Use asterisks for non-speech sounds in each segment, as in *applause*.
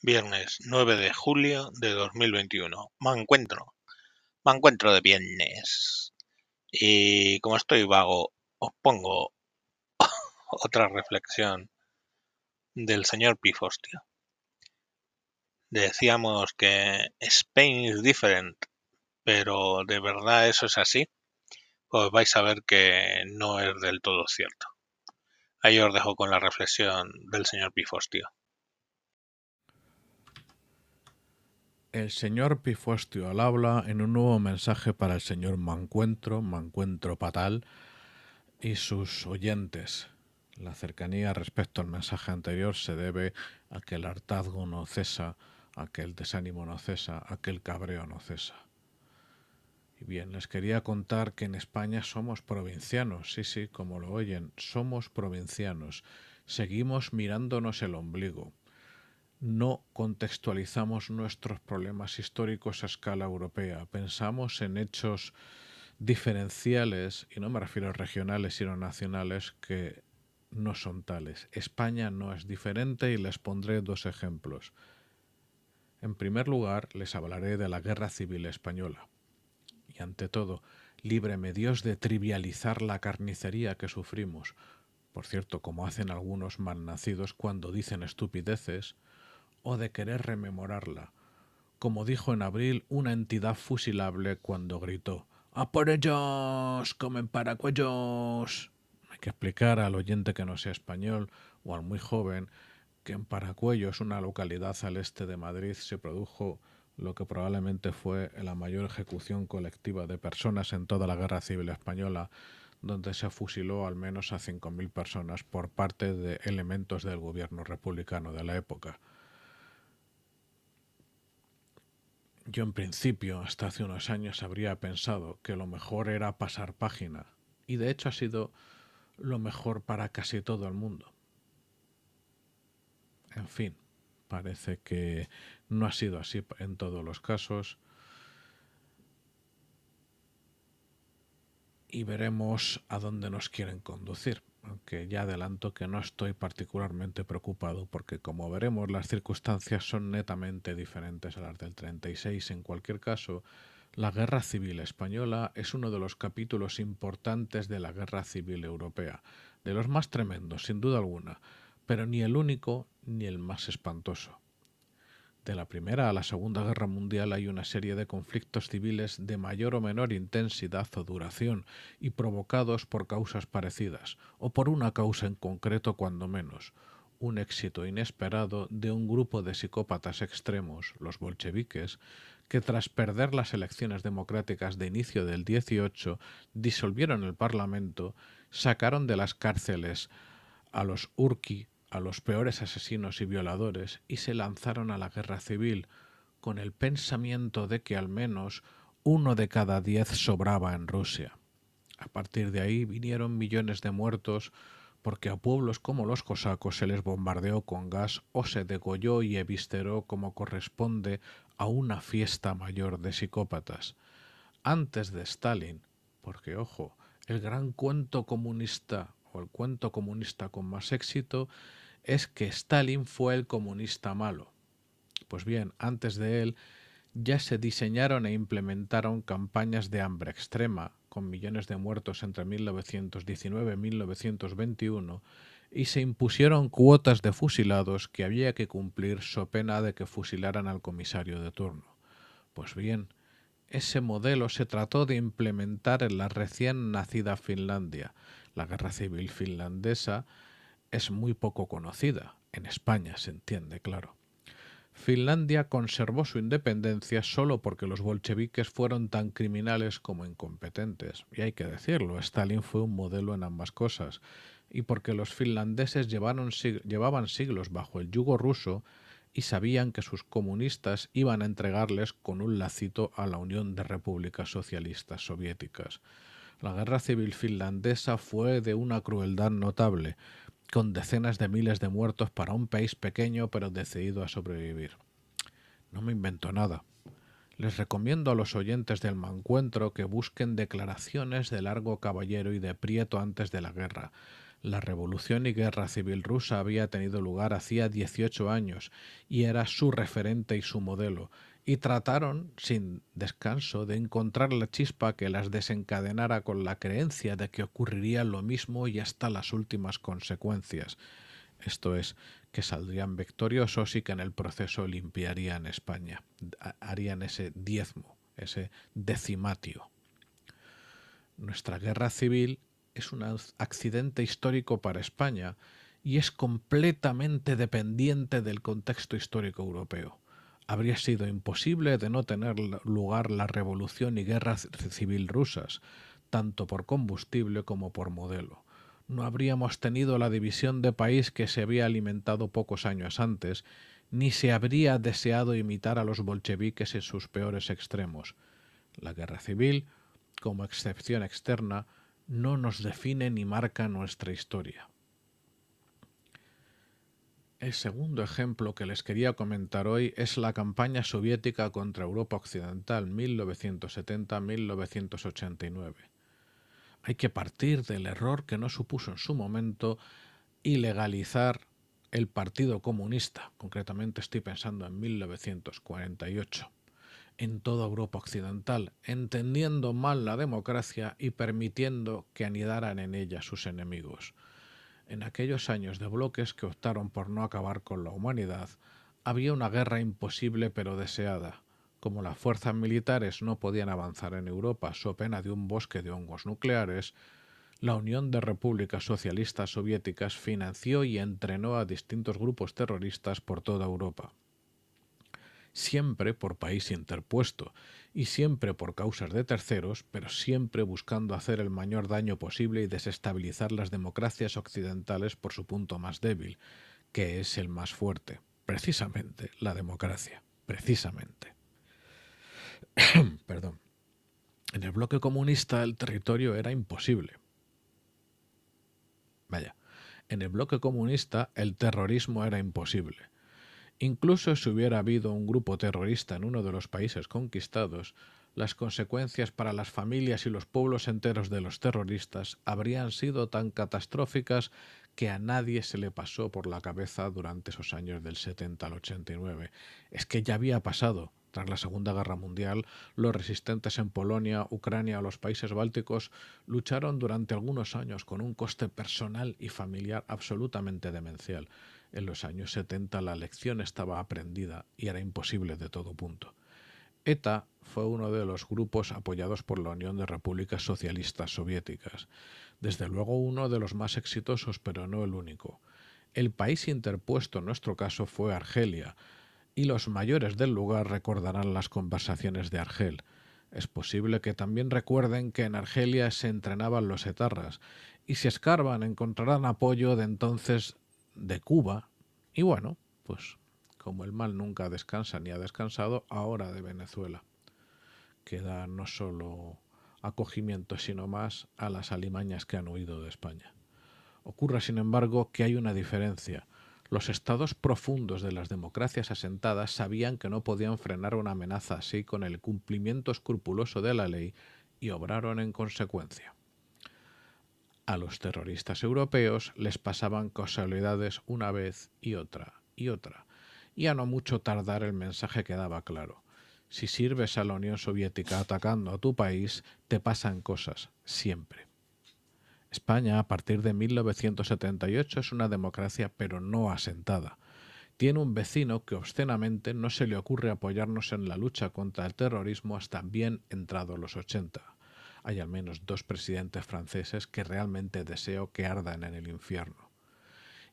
Viernes 9 de julio de 2021. Me encuentro. Me encuentro de viernes. Y como estoy vago, os pongo *laughs* otra reflexión del señor Pifostio. Decíamos que Spain is different, pero de verdad eso es así. Pues vais a ver que no es del todo cierto. Ahí os dejo con la reflexión del señor Pifostio. El señor Pifostio al habla en un nuevo mensaje para el señor Mancuentro, Mancuentro Patal y sus oyentes. La cercanía respecto al mensaje anterior se debe a que el hartazgo no cesa, a que el desánimo no cesa, a que el cabreo no cesa. Y bien, les quería contar que en España somos provincianos, sí, sí, como lo oyen, somos provincianos. Seguimos mirándonos el ombligo. No contextualizamos nuestros problemas históricos a escala europea. Pensamos en hechos diferenciales, y no me refiero a regionales, sino nacionales, que no son tales. España no es diferente y les pondré dos ejemplos. En primer lugar, les hablaré de la Guerra Civil Española y ante todo, líbreme Dios de trivializar la carnicería que sufrimos, por cierto, como hacen algunos malnacidos cuando dicen estupideces, o de querer rememorarla, como dijo en abril una entidad fusilable cuando gritó ¡A por ellos! ¡Comen paracuellos! Hay que explicar al oyente que no sea español o al muy joven que en Paracuellos, una localidad al este de Madrid, se produjo lo que probablemente fue la mayor ejecución colectiva de personas en toda la Guerra Civil Española, donde se fusiló al menos a 5.000 personas por parte de elementos del gobierno republicano de la época. Yo en principio, hasta hace unos años, habría pensado que lo mejor era pasar página, y de hecho ha sido lo mejor para casi todo el mundo. En fin, parece que no ha sido así en todos los casos. Y veremos a dónde nos quieren conducir. Aunque ya adelanto que no estoy particularmente preocupado porque como veremos las circunstancias son netamente diferentes a las del 36. En cualquier caso, la Guerra Civil Española es uno de los capítulos importantes de la Guerra Civil Europea, de los más tremendos, sin duda alguna, pero ni el único ni el más espantoso. De la Primera a la Segunda Guerra Mundial hay una serie de conflictos civiles de mayor o menor intensidad o duración y provocados por causas parecidas, o por una causa en concreto cuando menos, un éxito inesperado de un grupo de psicópatas extremos, los bolcheviques, que tras perder las elecciones democráticas de inicio del 18 disolvieron el Parlamento, sacaron de las cárceles a los Urki, a los peores asesinos y violadores y se lanzaron a la guerra civil con el pensamiento de que al menos uno de cada diez sobraba en Rusia. A partir de ahí vinieron millones de muertos porque a pueblos como los cosacos se les bombardeó con gas o se degolló y evisceró como corresponde a una fiesta mayor de psicópatas. Antes de Stalin, porque ojo, el gran cuento comunista el cuento comunista con más éxito es que Stalin fue el comunista malo. Pues bien, antes de él ya se diseñaron e implementaron campañas de hambre extrema, con millones de muertos entre 1919 y 1921, y se impusieron cuotas de fusilados que había que cumplir so pena de que fusilaran al comisario de turno. Pues bien, ese modelo se trató de implementar en la recién nacida Finlandia. La guerra civil finlandesa es muy poco conocida. En España se entiende, claro. Finlandia conservó su independencia solo porque los bolcheviques fueron tan criminales como incompetentes. Y hay que decirlo, Stalin fue un modelo en ambas cosas. Y porque los finlandeses llevaban siglos bajo el yugo ruso y sabían que sus comunistas iban a entregarles con un lacito a la Unión de Repúblicas Socialistas Soviéticas. La guerra civil finlandesa fue de una crueldad notable, con decenas de miles de muertos para un país pequeño pero decidido a sobrevivir. No me invento nada. Les recomiendo a los oyentes del mancuentro que busquen declaraciones de Largo Caballero y de Prieto antes de la guerra. La revolución y guerra civil rusa había tenido lugar hacía 18 años y era su referente y su modelo, y trataron, sin descanso, de encontrar la chispa que las desencadenara con la creencia de que ocurriría lo mismo y hasta las últimas consecuencias. Esto es, que saldrían victoriosos y que en el proceso limpiarían España, harían ese diezmo, ese decimatio. Nuestra guerra civil es un accidente histórico para España y es completamente dependiente del contexto histórico europeo. Habría sido imposible de no tener lugar la revolución y guerra civil rusas, tanto por combustible como por modelo. No habríamos tenido la división de país que se había alimentado pocos años antes, ni se habría deseado imitar a los bolcheviques en sus peores extremos. La guerra civil, como excepción externa, no nos define ni marca nuestra historia. El segundo ejemplo que les quería comentar hoy es la campaña soviética contra Europa Occidental 1970-1989. Hay que partir del error que no supuso en su momento ilegalizar el Partido Comunista, concretamente estoy pensando en 1948 en toda Europa Occidental, entendiendo mal la democracia y permitiendo que anidaran en ella sus enemigos. En aquellos años de bloques que optaron por no acabar con la humanidad, había una guerra imposible pero deseada. Como las fuerzas militares no podían avanzar en Europa so pena de un bosque de hongos nucleares, la Unión de Repúblicas Socialistas Soviéticas financió y entrenó a distintos grupos terroristas por toda Europa siempre por país interpuesto y siempre por causas de terceros, pero siempre buscando hacer el mayor daño posible y desestabilizar las democracias occidentales por su punto más débil, que es el más fuerte, precisamente la democracia, precisamente. *clears throat* Perdón. En el bloque comunista el territorio era imposible. Vaya, en el bloque comunista el terrorismo era imposible Incluso si hubiera habido un grupo terrorista en uno de los países conquistados, las consecuencias para las familias y los pueblos enteros de los terroristas habrían sido tan catastróficas que a nadie se le pasó por la cabeza durante esos años del 70 al 89. Es que ya había pasado. Tras la Segunda Guerra Mundial, los resistentes en Polonia, Ucrania o los países bálticos lucharon durante algunos años con un coste personal y familiar absolutamente demencial. En los años 70 la lección estaba aprendida y era imposible de todo punto. ETA fue uno de los grupos apoyados por la Unión de Repúblicas Socialistas Soviéticas, desde luego uno de los más exitosos, pero no el único. El país interpuesto en nuestro caso fue Argelia, y los mayores del lugar recordarán las conversaciones de Argel. Es posible que también recuerden que en Argelia se entrenaban los etarras, y si escarban encontrarán apoyo de entonces de Cuba y bueno, pues como el mal nunca descansa ni ha descansado, ahora de Venezuela, que da no solo acogimiento, sino más a las alimañas que han huido de España. Ocurre, sin embargo, que hay una diferencia. Los estados profundos de las democracias asentadas sabían que no podían frenar una amenaza así con el cumplimiento escrupuloso de la ley y obraron en consecuencia. A los terroristas europeos les pasaban casualidades una vez y otra y otra, y a no mucho tardar el mensaje quedaba claro. Si sirves a la Unión Soviética atacando a tu país, te pasan cosas, siempre. España, a partir de 1978, es una democracia pero no asentada. Tiene un vecino que obscenamente no se le ocurre apoyarnos en la lucha contra el terrorismo hasta bien entrados los 80 hay al menos dos presidentes franceses que realmente deseo que ardan en el infierno.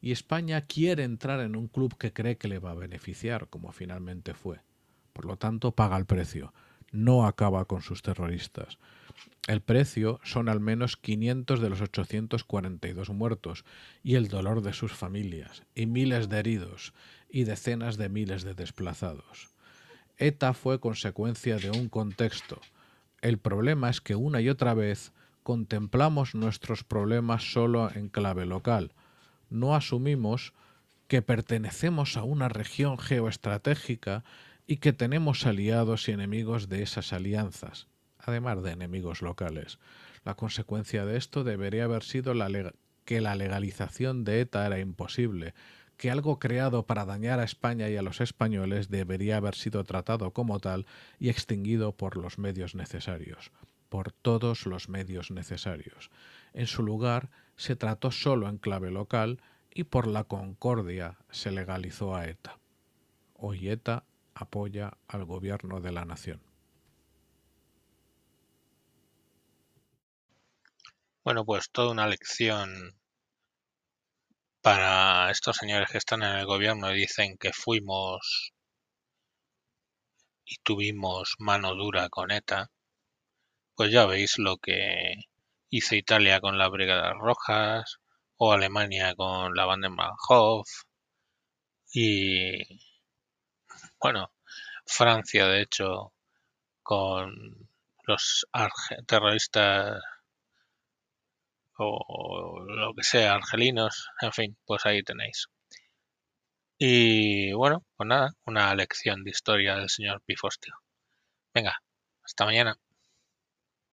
Y España quiere entrar en un club que cree que le va a beneficiar, como finalmente fue. Por lo tanto, paga el precio. No acaba con sus terroristas. El precio son al menos 500 de los 842 muertos y el dolor de sus familias, y miles de heridos, y decenas de miles de desplazados. ETA fue consecuencia de un contexto, el problema es que una y otra vez contemplamos nuestros problemas solo en clave local. No asumimos que pertenecemos a una región geoestratégica y que tenemos aliados y enemigos de esas alianzas, además de enemigos locales. La consecuencia de esto debería haber sido que la legalización de ETA era imposible, que algo creado para dañar a España y a los españoles debería haber sido tratado como tal y extinguido por los medios necesarios, por todos los medios necesarios. En su lugar, se trató solo en clave local y por la concordia se legalizó a ETA. Hoy ETA apoya al gobierno de la nación. Bueno, pues toda una lección para estos señores que están en el gobierno y dicen que fuimos y tuvimos mano dura con ETA, pues ya veis lo que hizo Italia con las Brigadas Rojas o Alemania con la Bandenbahnhof y bueno, Francia de hecho con los terroristas o lo que sea, argelinos, en fin, pues ahí tenéis. Y bueno, pues nada, una lección de historia del señor Pifostio. Venga, hasta mañana.